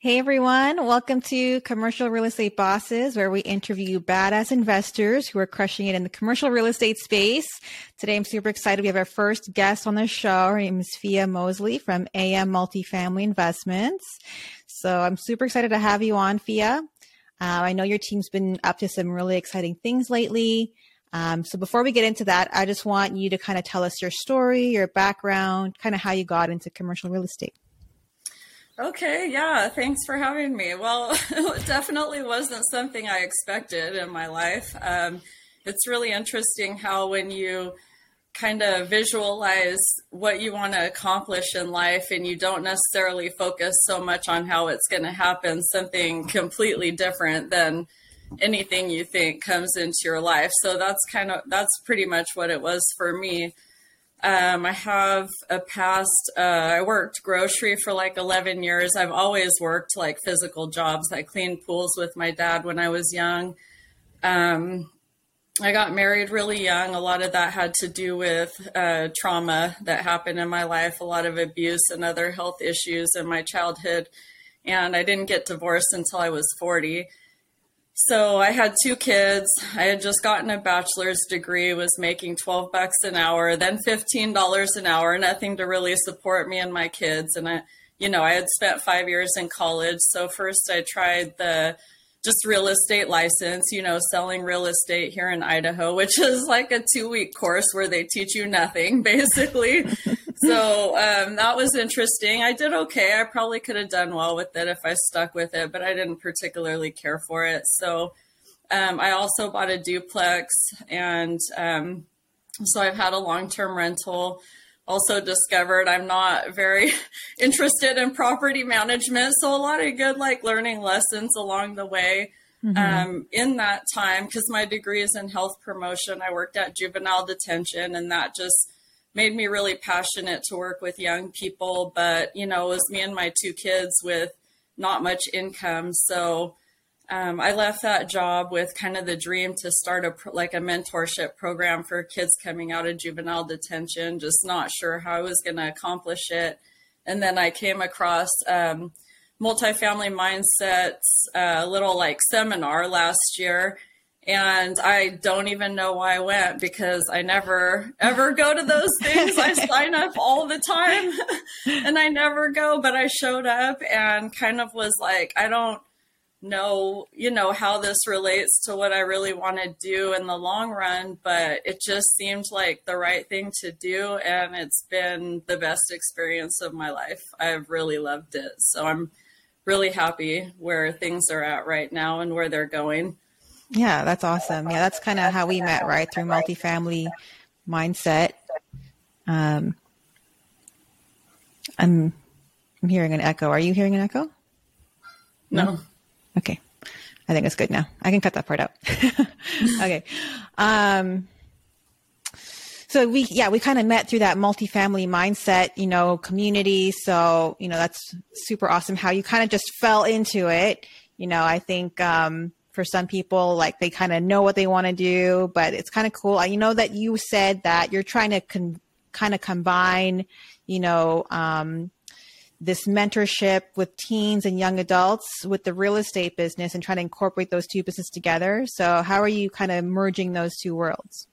Hey everyone, welcome to Commercial Real Estate Bosses, where we interview badass investors who are crushing it in the commercial real estate space. Today I'm super excited. We have our first guest on the show. Her name is Fiya Mosley from AM Multifamily Investments. So I'm super excited to have you on, Fiya. Uh, I know your team's been up to some really exciting things lately. Um, so before we get into that, I just want you to kind of tell us your story, your background, kind of how you got into commercial real estate. Okay, yeah, thanks for having me. Well, it definitely wasn't something I expected in my life. Um, it's really interesting how when you kind of visualize what you want to accomplish in life and you don't necessarily focus so much on how it's going to happen, something completely different than anything you think comes into your life. So that's kind of that's pretty much what it was for me. Um, I have a past, uh, I worked grocery for like 11 years. I've always worked like physical jobs. I cleaned pools with my dad when I was young. Um, I got married really young. A lot of that had to do with uh, trauma that happened in my life, a lot of abuse and other health issues in my childhood. And I didn't get divorced until I was 40. So I had two kids. I had just gotten a bachelor's degree, was making 12 bucks an hour, then $15 an hour, nothing to really support me and my kids. And I, you know, I had spent five years in college. So first I tried the just real estate license, you know, selling real estate here in Idaho, which is like a two week course where they teach you nothing basically. so um, that was interesting. I did okay. I probably could have done well with it if I stuck with it, but I didn't particularly care for it. So um, I also bought a duplex, and um, so I've had a long term rental. Also discovered I'm not very interested in property management, so a lot of good like learning lessons along the way. Mm-hmm. Um, in that time, because my degree is in health promotion, I worked at juvenile detention, and that just made me really passionate to work with young people. But, you know, it was me and my two kids with not much income. So um, I left that job with kind of the dream to start a like a mentorship program for kids coming out of juvenile detention, just not sure how I was going to accomplish it. And then I came across um, multifamily mindsets, a uh, little like seminar last year and I don't even know why I went because I never ever go to those things. I sign up all the time and I never go, but I showed up and kind of was like, I don't know, you know, how this relates to what I really want to do in the long run, but it just seemed like the right thing to do and it's been the best experience of my life. I've really loved it. So I'm really happy where things are at right now and where they're going. Yeah, that's awesome. Yeah, that's kind of how we met, right? Through multifamily mindset. Um, I'm I'm hearing an echo. Are you hearing an echo? No. Okay. I think it's good now. I can cut that part out. okay. Um, so we, yeah, we kind of met through that multifamily mindset, you know, community. So, you know, that's super awesome how you kind of just fell into it. You know, I think, um, for some people like they kind of know what they want to do but it's kind of cool you know that you said that you're trying to con- kind of combine you know um, this mentorship with teens and young adults with the real estate business and trying to incorporate those two businesses together. So how are you kind of merging those two worlds?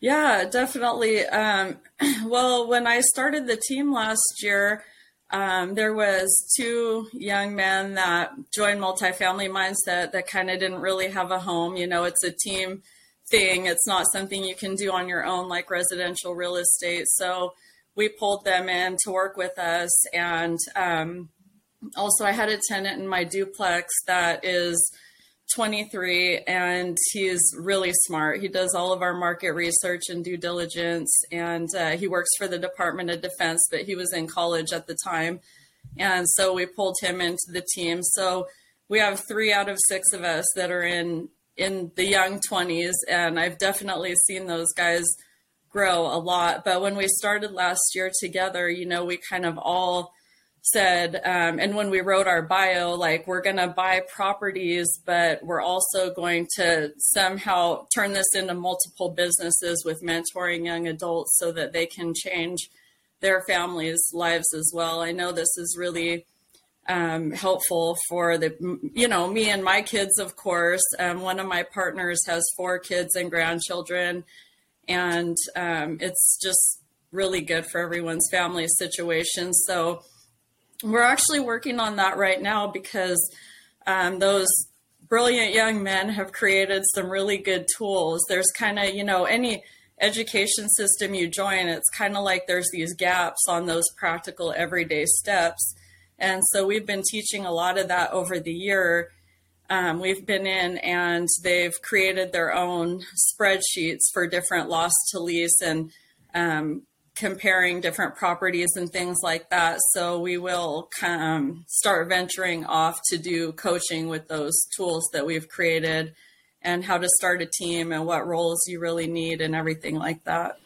Yeah definitely. Um, well when i started the team last year um, there was two young men that joined multifamily mindset that kind of didn't really have a home. You know it's a team thing. It's not something you can do on your own like residential real estate. So we pulled them in to work with us and um, also i had a tenant in my duplex that is 23 and he's really smart. He does all of our market research and due diligence, and uh, he works for the Department of Defense, but he was in college at the time. And so we pulled him into the team. So we have three out of six of us that are in in the young 20s, and I've definitely seen those guys grow a lot. But when we started last year together, you know, we kind of all said, um, and when we wrote our bio, like we're going to buy properties, but we're also going to somehow turn this into multiple businesses with mentoring young adults so that they can change their families' lives as well. I know this is really um, helpful for the you know me and my kids of course um, one of my partners has four kids and grandchildren and um, it's just really good for everyone's family situation. So we're actually working on that right now because um, those brilliant young men have created some really good tools. There's kind of you know any education system you join it's kind of like there's these gaps on those practical everyday steps. And so we've been teaching a lot of that over the year. Um, we've been in and they've created their own spreadsheets for different loss to lease and um, comparing different properties and things like that. So we will um, start venturing off to do coaching with those tools that we've created and how to start a team and what roles you really need and everything like that.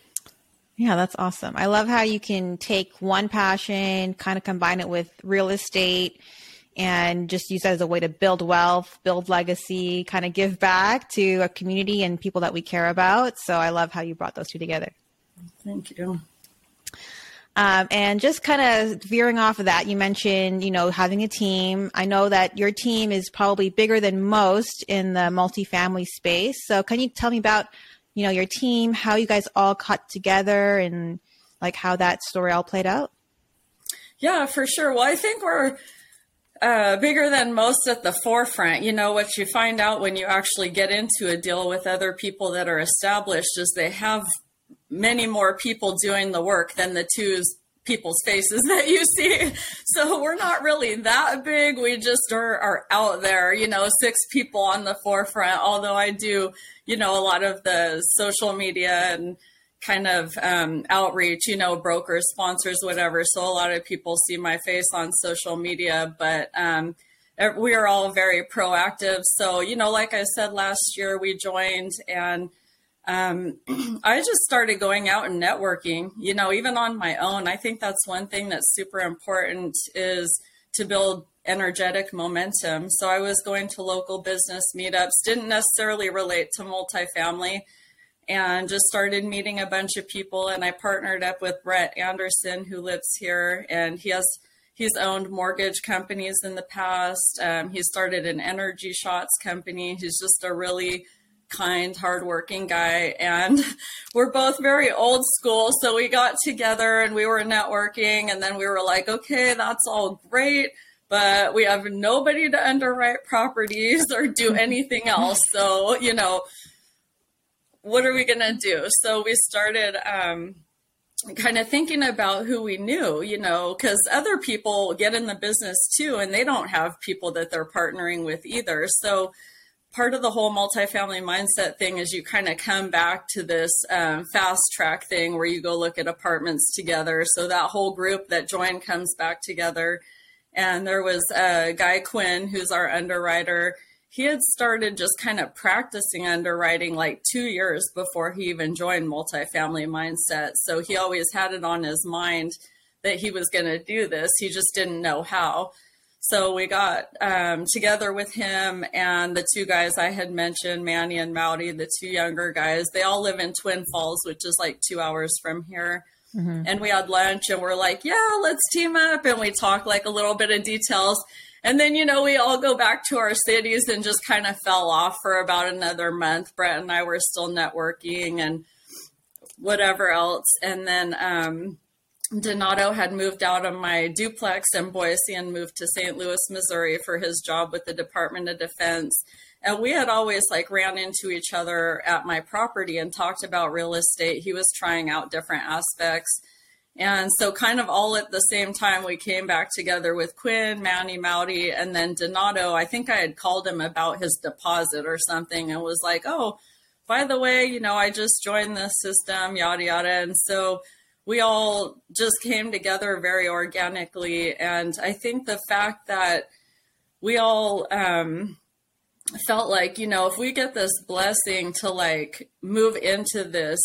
Yeah, that's awesome. I love how you can take one passion, kind of combine it with real estate and just use that as a way to build wealth, build legacy, kind of give back to a community and people that we care about. So I love how you brought those two together. Thank you. Um, and just kind of veering off of that, you mentioned, you know, having a team. I know that your team is probably bigger than most in the multifamily space. So can you tell me about you know, your team, how you guys all cut together and like how that story all played out? Yeah, for sure. Well, I think we're uh, bigger than most at the forefront. You know, what you find out when you actually get into a deal with other people that are established is they have many more people doing the work than the two people's faces that you see. So we're not really that big. We just are, are out there, you know, six people on the forefront, although I do, you know, a lot of the social media and kind of um, outreach, you know, brokers, sponsors, whatever. So a lot of people see my face on social media, but um, we are all very proactive. So, you know, like I said last year, we joined and um, I just started going out and networking, you know, even on my own. I think that's one thing that's super important is to build energetic momentum. So I was going to local business meetups, didn't necessarily relate to multifamily, and just started meeting a bunch of people. And I partnered up with Brett Anderson, who lives here, and he has he's owned mortgage companies in the past. Um, he started an energy shots company. He's just a really kind, hardworking guy, and we're both very old school. So we got together and we were networking, and then we were like, okay, that's all great, but we have nobody to underwrite properties or do anything else. So, you know, what are we going to do? So we started um, kind of thinking about who we knew, you know, because other people get in the business too, and they don't have people that they're partnering with either. So, part of the whole multifamily mindset thing is you kind of come back to this um, fast track thing where you go look at apartments together. So that whole group that joined comes back together. And there was a guy, Quinn, who's our underwriter. He had started just kind of practicing underwriting like two years before he even joined multifamily mindset. So he always had it on his mind that he was going to do this. He just didn't know how. So we got um, together with him and the two guys I had mentioned, Manny and Mowdy, the two younger guys. They all live in Twin Falls, which is like two hours from here. Mm-hmm. And we had lunch and we're like, yeah, let's team up. And we talk like a little bit of details. And then, you know, we all go back to our cities and just kind of fell off for about another month. Brett and I were still networking and whatever else. And then, um, Donato had moved out of my duplex in Boise and moved to St. Louis, Missouri for his job with the Department of Defense. And we had always like ran into each other at my property and talked about real estate. He was trying out different aspects. And so, kind of all at the same time, we came back together with Quinn, Manny, Mowdy, and then Donato. I think I had called him about his deposit or something and was like, oh, by the way, you know, I just joined the system, yada, yada. And so, we all just came together very organically. And I think the fact that we all um, felt like, you know, if we get this blessing to like move into this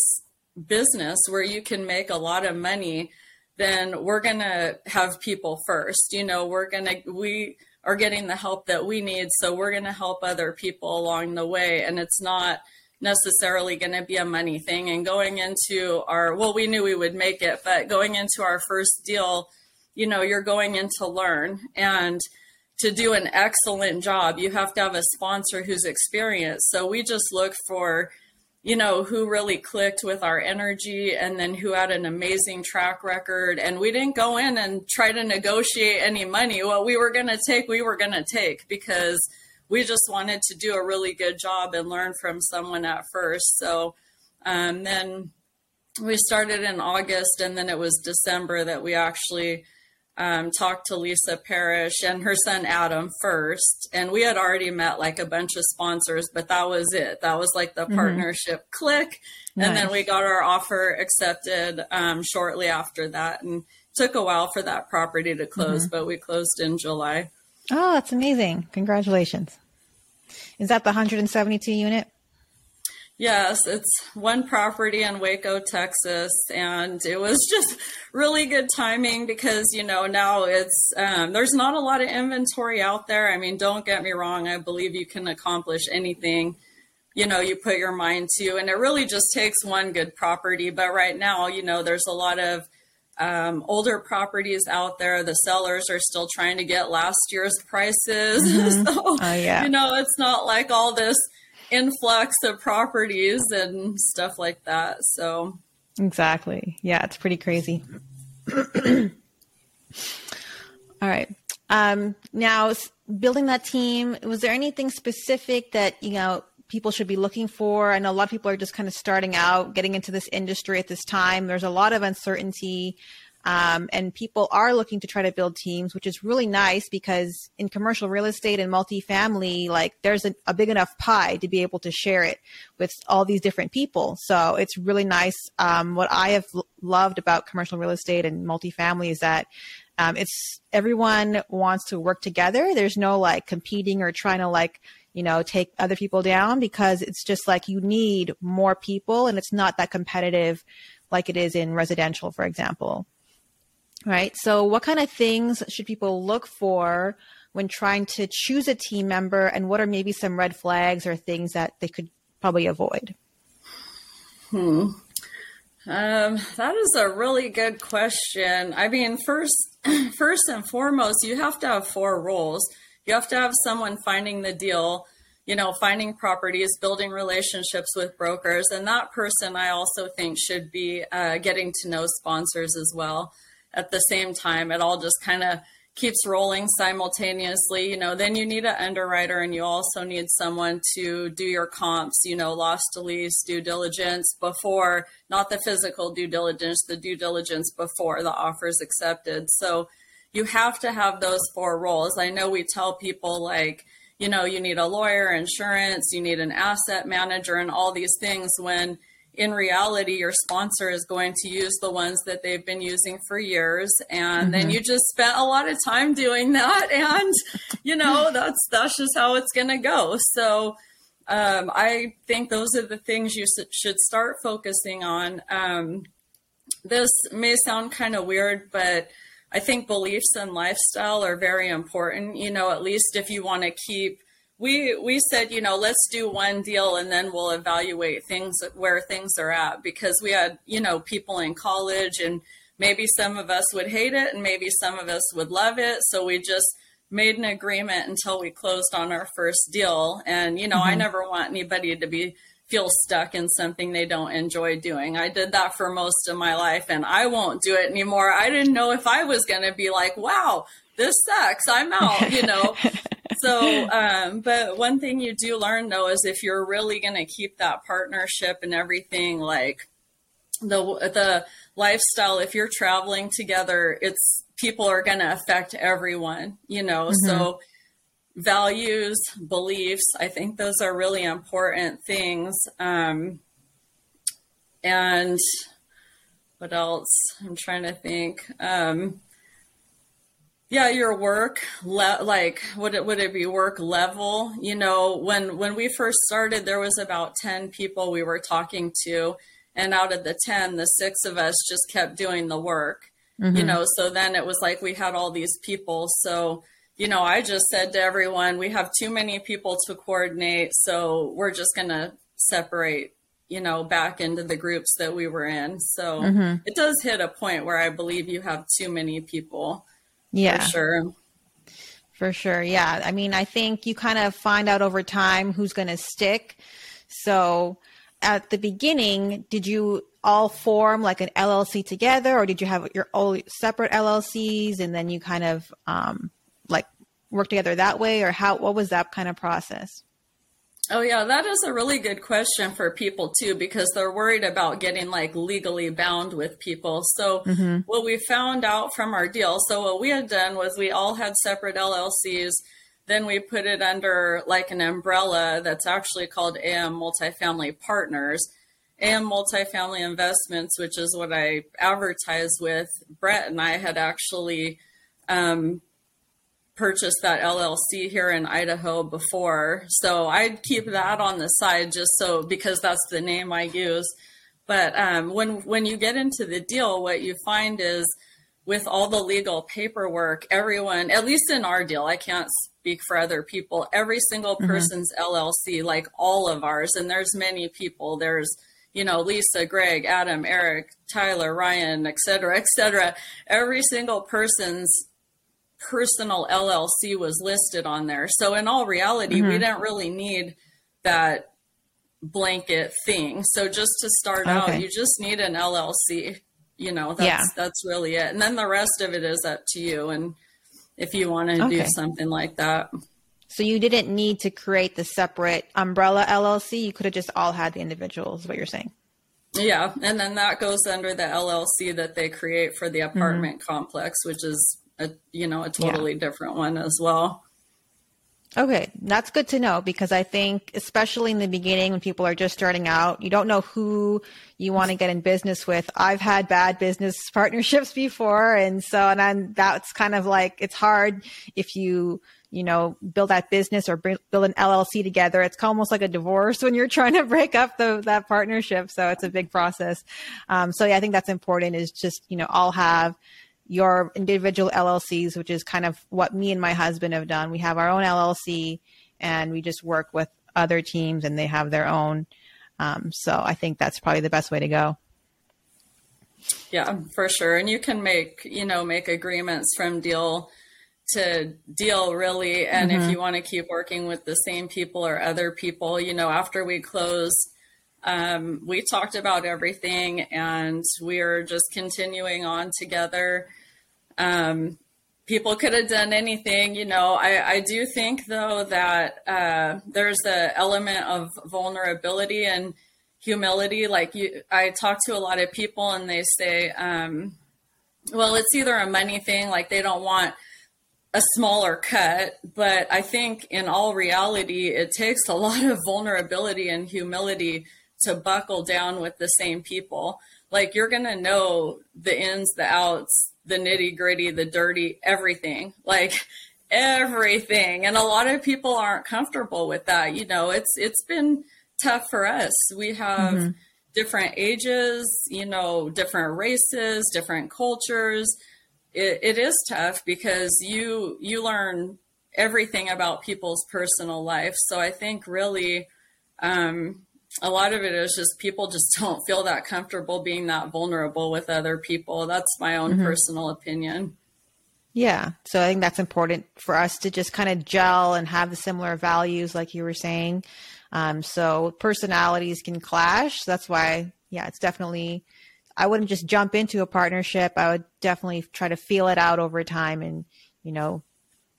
business where you can make a lot of money, then we're going to have people first. You know, we're going to, we, are getting the help that we need. So we're going to help other people along the way. And it's not necessarily going to be a money thing. And going into our, well, we knew we would make it, but going into our first deal, you know, you're going in to learn and to do an excellent job, you have to have a sponsor who's experienced. So we just look for, you know, who really clicked with our energy and then who had an amazing track record. And we didn't go in and try to negotiate any money. What we were going to take, we were going to take because we just wanted to do a really good job and learn from someone at first. So um, then we started in August and then it was December that we actually um, talked to Lisa Parrish and her son Adam first. And we had already met like a bunch of sponsors, but that was it. That was like the mm-hmm. partnership click. Nice. And then we got our offer accepted um, shortly after that. And took a while for that property to close, mm-hmm. but we closed in July. Oh, that's amazing. Congratulations. Is that the 172 unit? Yes, it's one property in Waco, Texas, and it was just really good timing because you know now it's um, there's not a lot of inventory out there. I mean, don't get me wrong, I believe you can accomplish anything you know you put your mind to, and it really just takes one good property. But right now, you know, there's a lot of um, older properties out there. The sellers are still trying to get last year's prices, mm-hmm. so oh, yeah. you know it's not like all this influx of properties and stuff like that. So exactly, yeah, it's pretty crazy. All right. Um, now, building that team, was there anything specific that you know people should be looking for? I know a lot of people are just kind of starting out, getting into this industry at this time. There's a lot of uncertainty. Um, and people are looking to try to build teams, which is really nice because in commercial real estate and multifamily, like there's a, a, big enough pie to be able to share it with all these different people. So it's really nice. Um, what I have l- loved about commercial real estate and multifamily is that um, it's everyone wants to work together. There's no like competing or trying to like you know take other people down because it's just like you need more people and it's not that competitive like it is in residential, for example right? So, what kind of things should people look for when trying to choose a team member, and what are maybe some red flags or things that they could probably avoid? Hmm. Um, that is a really good question. I mean, first, first and foremost, you have to have four roles. You have to have someone finding the deal, you know, finding properties, building relationships with brokers, and that person I also think should be uh, getting to know sponsors as well at the same time. It all just kind of keeps rolling simultaneously. You know, then you need an underwriter and you also need someone to do your comps, you know, loss to lease, due diligence before, not the physical due diligence, the due diligence before the offer is accepted. So you have to have those four roles. I know we tell people like, you know, you need a lawyer, insurance, you need an asset manager, and all these things when in reality, your sponsor is going to use the ones that they've been using for years. And mm-hmm. then you just spent a lot of time doing that. And, you know, that's, that's just how it's going to go. So, um, I think those are the things you should start focusing on. Um, this may sound kind of weird, but I think beliefs and lifestyle are very important. You know, at least if you want to keep we we said you know let's do one deal and then we'll evaluate things where things are at. Because we had you know people in college and maybe some of us would hate it and maybe some of us would love it. So we just made an agreement until we closed on our first deal. And you know mm-hmm. i never want anybody to be feel stuck in something they don't enjoy doing. I did that for most of my life and i won't do it anymore. I didn't know if i was going to be like wow this sucks. I'm out you know so, um, but one thing you do learn though is if you're really going to keep that partnership and everything, like the the lifestyle, if you're traveling together, it's people are going to affect everyone, you know. Mm-hmm. So, values, beliefs, I think those are really important things. Um, and what else? I'm trying to think. Um, yeah your work le- like would it would it be work level you know when when we first started there was about 10 people we were talking to and out of the 10 the six of us just kept doing the work mm-hmm. you know so then it was like we had all these people so you know i just said to everyone we have too many people to coordinate so we're just going to separate you know, back into the groups that we were in. So mm-hmm. it does hit a point where I believe you have too many people. Yeah. For sure. For sure. Yeah. I mean, I think you kind of find out over time who's going to stick. So at the beginning, did you all form like an LLC together or did you have your all separate LLCs and then you kind of um, like work together that way or how, what was that kind of process? Oh, yeah, that is a really good question for people too, because they're worried about getting like legally bound with people. So, mm-hmm. what we found out from our deal so, what we had done was we all had separate LLCs. Then we put it under like an umbrella that's actually called AM Multifamily Partners. AM Multifamily Investments, which is what I advertise with. Brett and I had actually um, purchased that LLC here in Idaho before. So I'd keep that on the side just so because that's the name I use. But um, when when you get into the deal, what you find is with all the legal paperwork, everyone, at least in our deal, I can't speak for other people, every single mm-hmm. person's mm-hmm. LLC, like all of ours, and there's many people. There's you know, Lisa, Greg, Adam, Eric, Tyler, Ryan, et cetera, et cetera. Every single person's personal LLC was listed on there. So in all reality, mm-hmm. we didn't really need that blanket thing. So just to start okay. out, you just need an LLC. You know, that's yeah. that's really it. And then the rest of it is up to you and if you want to okay. do something like that. So you didn't need to create the separate umbrella LLC. You could have just all had the individuals, what you're saying. Yeah, and then that goes under the LLC that they create for the mm-hmm. apartment mm-hmm. complex, which is a you know a totally yeah. different one as well. Okay, that's good to know because I think, especially in the beginning when people are just starting out, you don't know who you want to get in business with. I've had bad business partnerships before, and so and I'm, that's kind of like it's hard if you you know build that business or build an LLC together. It's almost like a divorce when you're trying to break up the that partnership. So it's a big process. Um, so yeah, I think that's important. Is just you know all have your individual LLCs, which is kind of what me and my husband have done. We have our own LLC and we just work with other teams and they have their own. Um, so I think that's probably the best way to go. Yeah, for sure. And you can make, you know, make agreements from deal to deal really. And mm-hmm. if you want to keep working with the same people or other people, you know, after we close, um, we talked about everything and we are just continuing on together. Um, people could have done anything, you know. I, I do think, though, that uh, there's the element of vulnerability and humility. Like, you, I talk to a lot of people and they say, um, well, it's either a money thing, like they don't want a smaller cut, but I think in all reality, it takes a lot of vulnerability and humility to buckle down with the same people. Like you're going to know the ins, the outs, the nitty gritty, the dirty, everything. Like everything. And a lot of people aren't comfortable with that. You know, it's it's been tough for us. We have mm-hmm. different ages, you know, different races, different cultures. It, it is tough because you you learn everything about people's personal life. So I think really um, a lot of it is just people just don't feel that comfortable being that vulnerable with other people. That's my own mm-hmm. personal opinion. Yeah. So I think that's important for us to just kind of gel and have the similar values, like you were saying. Um, so personalities can clash. That's why, yeah, it's definitely, I wouldn't just jump into a partnership. I would definitely try to feel it out over time and, you know,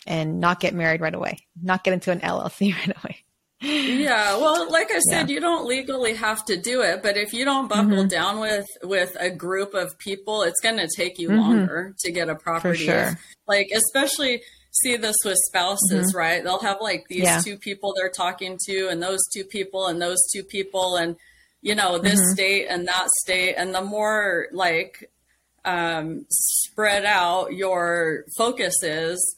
and not get married right away, not get into an LLC right away yeah well like i said yeah. you don't legally have to do it but if you don't buckle mm-hmm. down with with a group of people it's going to take you mm-hmm. longer to get a property sure. like especially see this with spouses mm-hmm. right they'll have like these yeah. two people they're talking to and those two people and those two people and you know this mm-hmm. state and that state and the more like um, spread out your focus is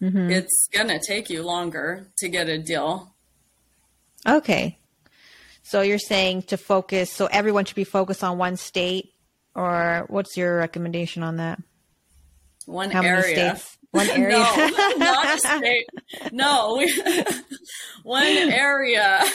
mm-hmm. it's going to take you longer to get a deal Okay. So you're saying to focus, so everyone should be focused on one state, or what's your recommendation on that? One How area. One area. no, not a state. no, we, one area.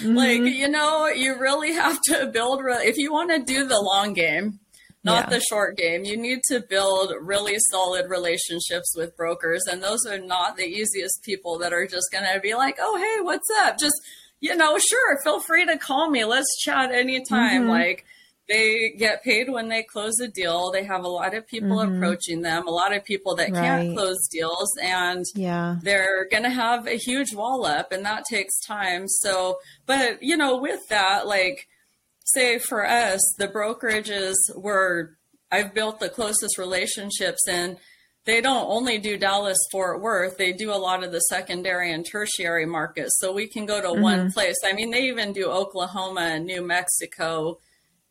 Mm-hmm. Like, you know, you really have to build, if you want to do the long game, not yeah. the short game. You need to build really solid relationships with brokers. And those are not the easiest people that are just going to be like, oh, hey, what's up? Just, you know, sure, feel free to call me. Let's chat anytime. Mm-hmm. Like, they get paid when they close a deal. They have a lot of people mm-hmm. approaching them, a lot of people that right. can't close deals, and yeah. they're going to have a huge wall up, and that takes time. So, but you know, with that, like, say for us, the brokerages were, I've built the closest relationships, and they don't only do Dallas Fort Worth, they do a lot of the secondary and tertiary markets. So we can go to mm-hmm. one place. I mean, they even do Oklahoma and New Mexico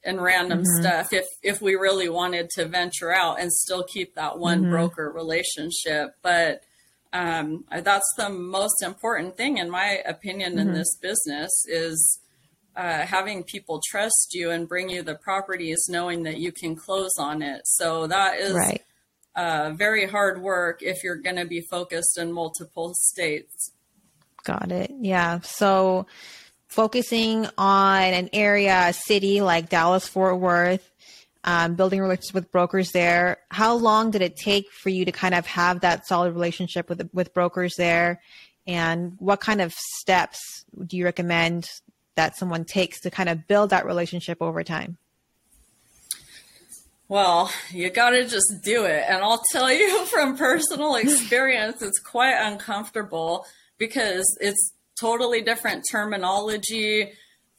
and random mm-hmm. stuff if if we really wanted to venture out and still keep that one mm-hmm. broker relationship but um, that's the most important thing in my opinion mm-hmm. in this business is uh, having people trust you and bring you the properties knowing that you can close on it so that is right. Uh, very hard work if you're going to be focused in multiple states got it yeah so focusing on an area, a city like Dallas Fort Worth, um, building relationships with brokers there. How long did it take for you to kind of have that solid relationship with with brokers there? And what kind of steps do you recommend that someone takes to kind of build that relationship over time? Well, you got to just do it. And I'll tell you from personal experience, it's quite uncomfortable because it's totally different terminology.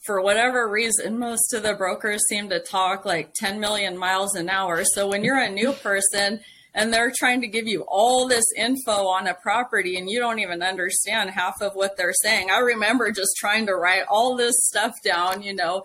For whatever reason, most of the brokers seem to talk like 10 million miles an hour. So when you're a new person and they're trying to give you all this info on a property and you don't even understand half of what they're saying, I remember just trying to write all this stuff down, you know.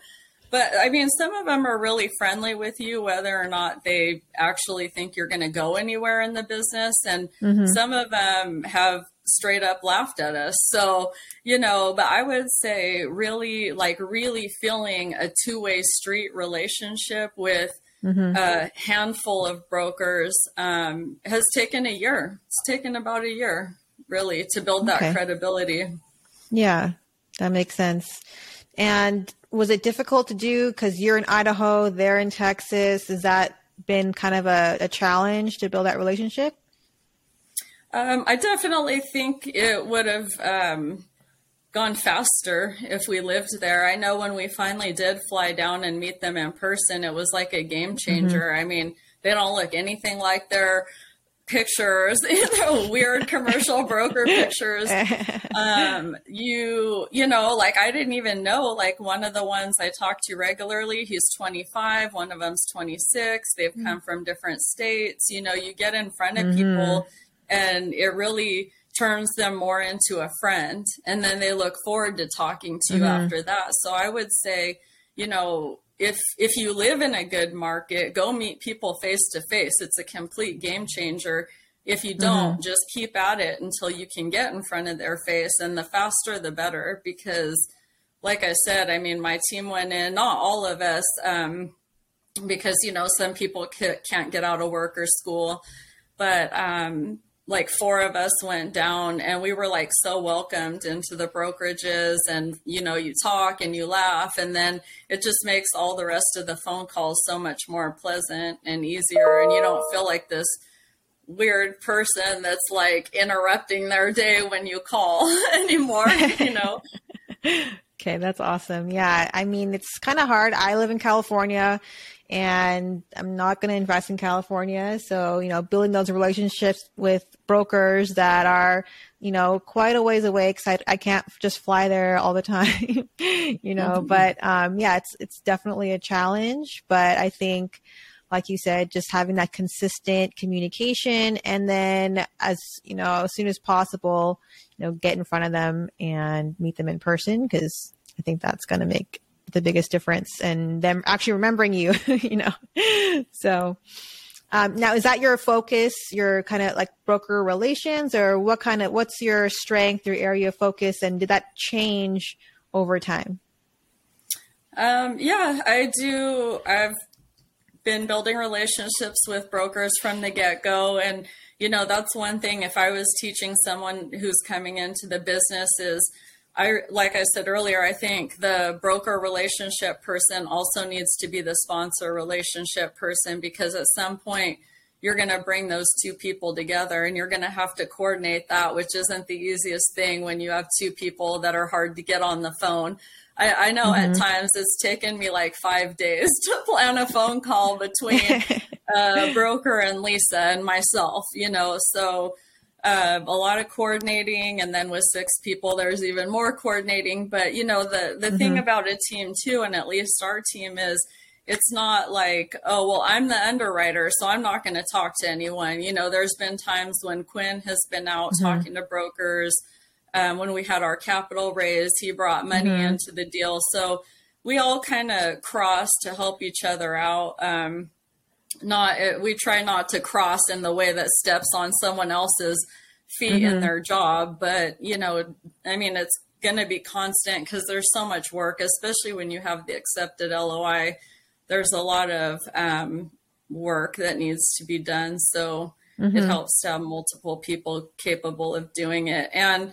But I mean, some of them are really friendly with you, whether or not they actually think you're going to go anywhere in the business. And mm-hmm. some of them have straight up laughed at us. So, you know, but I would say really like really feeling a two way street relationship with mm-hmm. a handful of brokers um, has taken a year. It's taken about a year really to build that okay. credibility. Yeah, that makes sense. And was it difficult to do because you're in Idaho, they're in Texas? Has that been kind of a, a challenge to build that relationship? Um, I definitely think it would have um, gone faster if we lived there. I know when we finally did fly down and meet them in person, it was like a game changer. Mm-hmm. I mean, they don't look anything like their pictures, you weird commercial broker pictures. Um, you, you know, like I didn't even know, like one of the ones I talk to regularly, he's 25, one of them's 26. They've mm-hmm. come from different states. You know, you get in front of mm-hmm. people and it really turns them more into a friend and then they look forward to talking to you mm-hmm. after that so i would say you know if if you live in a good market go meet people face to face it's a complete game changer if you don't mm-hmm. just keep at it until you can get in front of their face and the faster the better because like i said i mean my team went in not all of us um, because you know some people can't get out of work or school but um, like four of us went down and we were like so welcomed into the brokerages and you know you talk and you laugh and then it just makes all the rest of the phone calls so much more pleasant and easier and you don't feel like this weird person that's like interrupting their day when you call anymore you know? Okay that's awesome. Yeah i mean it's kind of hard. I live in california and I'm not going to invest in California. So, you know, building those relationships with brokers that are, you know, quite a ways away because I, I can't just fly there all the time, you know, mm-hmm. but um, yeah, it's, it's definitely a challenge. But I think, like you said, just having that consistent communication and then as, you know, as soon as possible, you know, get in front of them and meet them in person because I think that's going to make the biggest difference and them actually remembering you, you know. So um, now is that your focus, your kind of like broker relations or what kind of what's your strength, your area of focus and did that change over time? Um, yeah, I do. I've been building relationships with brokers from the get go and you know, that's one thing. If I was teaching someone who's coming into the business, is I, like I said earlier, I think the broker relationship person also needs to be the sponsor relationship person because at some point you're going to bring those two people together and you're going to have to coordinate that, which isn't the easiest thing when you have two people that are hard to get on the phone. I, I know mm-hmm. at times it's taken me like five days to plan a phone call between uh, broker and Lisa and myself, you know, so uh, a lot of coordinating and then with six people there's even more coordinating but you know the the mm-hmm. thing about a team too and at least our team is it's not like oh well i'm the underwriter so i'm not going to talk to anyone you know there's been times when quinn has been out mm-hmm. talking to brokers um, when we had our capital raise he brought money mm-hmm. into the deal so we all kind of cross to help each other out um, not we try not to cross in the way that steps on someone else's feet mm-hmm. in their job but you know i mean it's going to be constant because there's so much work especially when you have the accepted loi there's a lot of um, work that needs to be done so mm-hmm. it helps to have multiple people capable of doing it and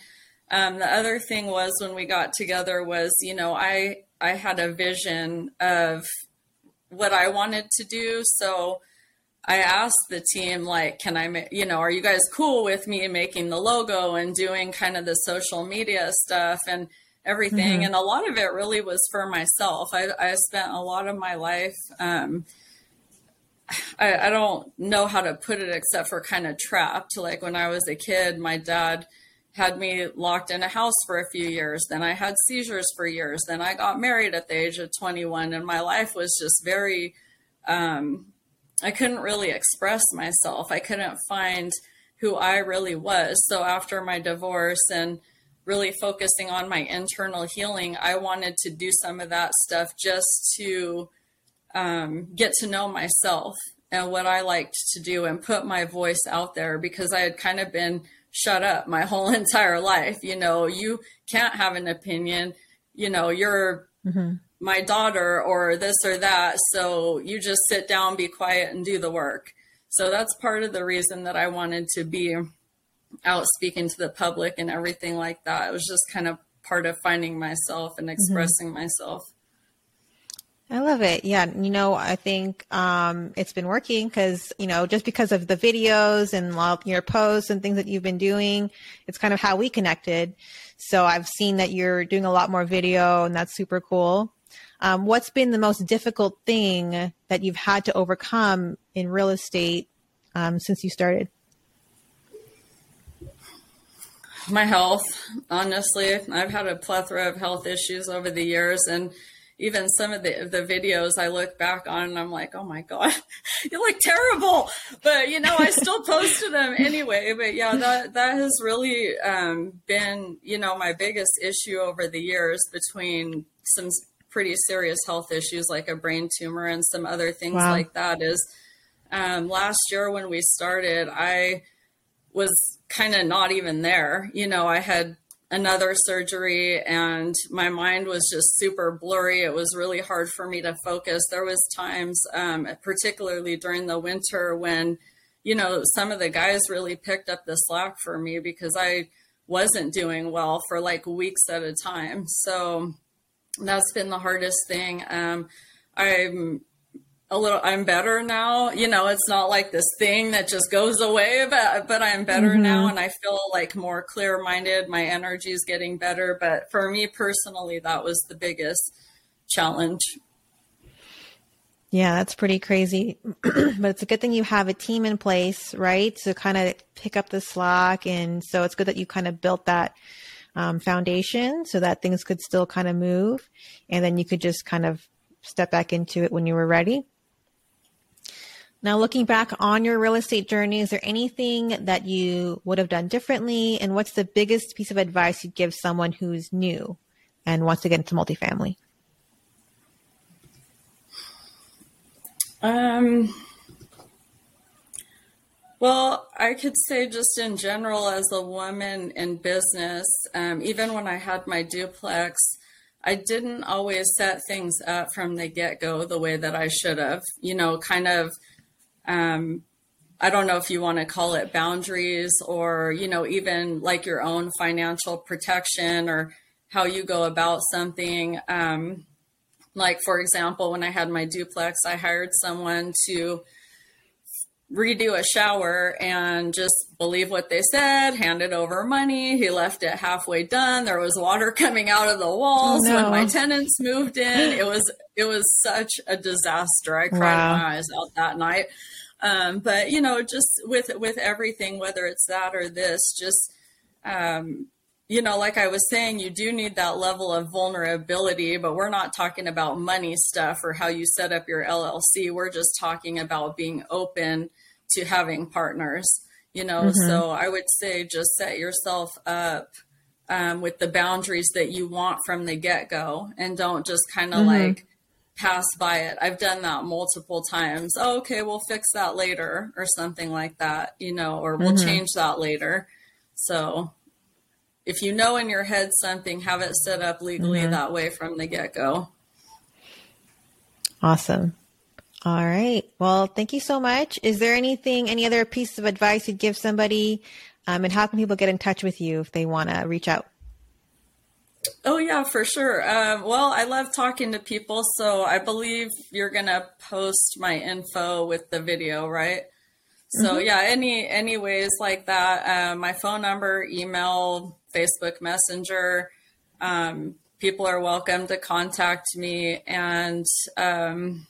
um, the other thing was when we got together was you know i i had a vision of what I wanted to do. So I asked the team, like, can I, you know, are you guys cool with me making the logo and doing kind of the social media stuff and everything? Mm-hmm. And a lot of it really was for myself. I, I spent a lot of my life, um, I, I don't know how to put it except for kind of trapped. Like when I was a kid, my dad, had me locked in a house for a few years. Then I had seizures for years. Then I got married at the age of 21, and my life was just very, um, I couldn't really express myself. I couldn't find who I really was. So after my divorce and really focusing on my internal healing, I wanted to do some of that stuff just to um, get to know myself and what I liked to do and put my voice out there because I had kind of been shut up my whole entire life. You know, you can't have an opinion. You know, you're mm-hmm. my daughter or this or that. So you just sit down, be quiet, and do the work. So that's part of the reason that I wanted to be out speaking to the public and everything like that. It was just kind of part of finding myself and mm-hmm. expressing mm-hmm. myself. I love it. Yeah. You know, I think um, it's been working because, you know, just because of the videos and your posts and things that you've been doing, it's kind of how we connected. So I've seen that you're doing a lot more video and that's super cool. Um, what's been the most difficult thing that you've had to overcome in real estate um, since you started? My health, honestly. I've had a plethora of health issues over the years and even some of the the videos I look back on and I'm like, oh my god, you look terrible. But you know, I still posted them anyway. But yeah, that that has really um, been you know my biggest issue over the years between some pretty serious health issues like a brain tumor and some other things wow. like that. Is um, last year when we started, I was kind of not even there. You know, I had another surgery and my mind was just super blurry. It was really hard for me to focus. There was times um, particularly during the winter when you know some of the guys really picked up the slack for me because i wasn't doing well for like weeks at a time. So that's been the hardest thing. Um, i'm a little i'm better now. You know it's not like this thing that just goes away but but i'm better mm-hmm. now and i feel like more clear minded my energy is getting better. But for me personally that was the biggest challenge. Yeah that's pretty crazy. But it's a good thing you have a team in place right to kind of pick up the slack. And so it's good that you kind of built that um, foundation so that things could still kind of move. And then you could just kind of step back into it when you were ready now, looking back on your real estate journey, is there anything that you would have done differently? And what's the biggest piece of advice you'd give someone who's new and wants to get into multifamily? Um, well, I could say just in general, as a woman in business, um, even when I had my duplex, I didn't always set things up from the get go the way that I should have. You know, kind of um, I don't know if you want to call it boundaries or, you know, even like your own financial protection or how you go about something. Um, like, for example, when I had my duplex, I hired someone to redo a shower and just believe what they said, handed over money. He left it halfway done. There was water coming out of the walls oh, no. when my tenants moved in. It was it was such a disaster. I cried wow. my eyes out that night. Um, but you know, just with with everything, whether it's that or this, just um, you know, like I was saying, you do need that level of vulnerability, but we're not talking about money stuff or how you set up your LLC. We're just talking about being open to having partners, you know. Mm-hmm. So I would say just set yourself up um, with the boundaries that you want from the get go and don't just kind of mm-hmm. like pass by it. I've done that multiple times. Oh, okay, we'll fix that later or something like that, you know, or we'll mm-hmm. change that later. So if you know in your head something, have it set up legally mm-hmm. that way from the get go. Awesome. All right. Well, thank you so much. Is there anything, any other piece of advice you'd give somebody? Um, and how can people get in touch with you if they want to reach out? Oh, yeah, for sure. Um, well, I love talking to people. So I believe you're going to post my info with the video, right? So mm-hmm. yeah, any any ways like that. Um, my phone number, email, Facebook Messenger. Um, people are welcome to contact me, and um,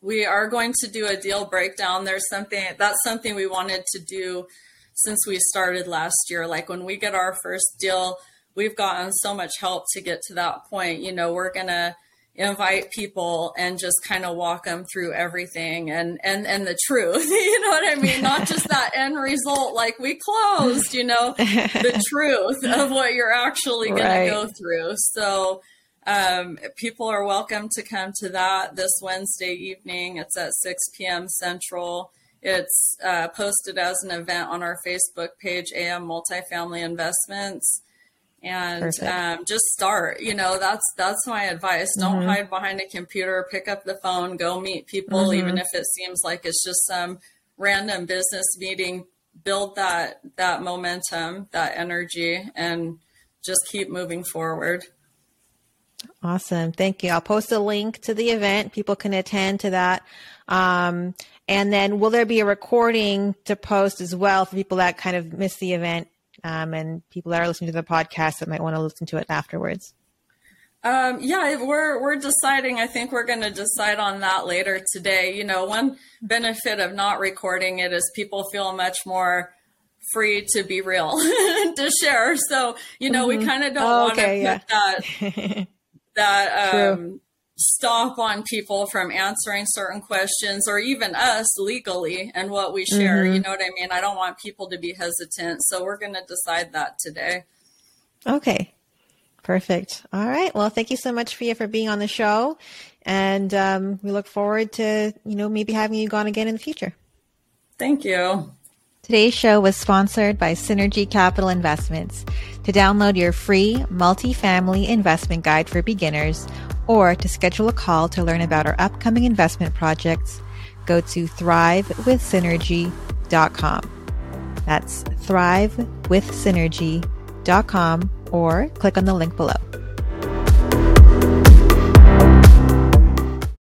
we are going to do a deal breakdown. There's something that's something we wanted to do since we started last year. Like when we get our first deal, we've gotten so much help to get to that point. You know, we're gonna invite people and just kind of walk them through everything and and and the truth you know what i mean? Not just that end result like we closed you know the truth of what you're actually going right. to go through. So um, people are welcome to come to that this wednesday evening. It's at 6 p.m central. It's uh, posted as an event on our facebook page AM Multifamily investments and um, just start you know that's that's my advice. Don't mm-hmm. hide behind a computer. Pick up the phone. Go meet people mm-hmm. even if it seems like it's just some random business meeting. Build that that momentum that energy and just keep moving forward. Awesome. Thank you. I'll post a link to the event. People can attend to that. Um, and then will there be a recording to post as well for people that kind of miss the event um, and people that are listening to the podcast that might want to listen to it afterwards? Um, yeah, we're we're deciding. I think we're going to decide on that later today. You know, one benefit of not recording it is people feel much more free to be real to share. So you know, mm-hmm. we kind of don't oh, want to put yeah. that that um, stop on people from answering certain questions or even us legally and what we share. Mm-hmm. You know what I mean? I don't want people to be hesitant. So we're going to decide that today. Okay. Perfect. All right. Well, thank you so much, Fiya, for being on the show. And um, we look forward to, you know, maybe having you on again in the future. Thank you. Today's show was sponsored by Synergy Capital Investments. To download your free multifamily investment guide for beginners or to schedule a call to learn about our upcoming investment projects, go to thrivewithsynergy.com. That's thrivewithsynergy.com or click on the link below.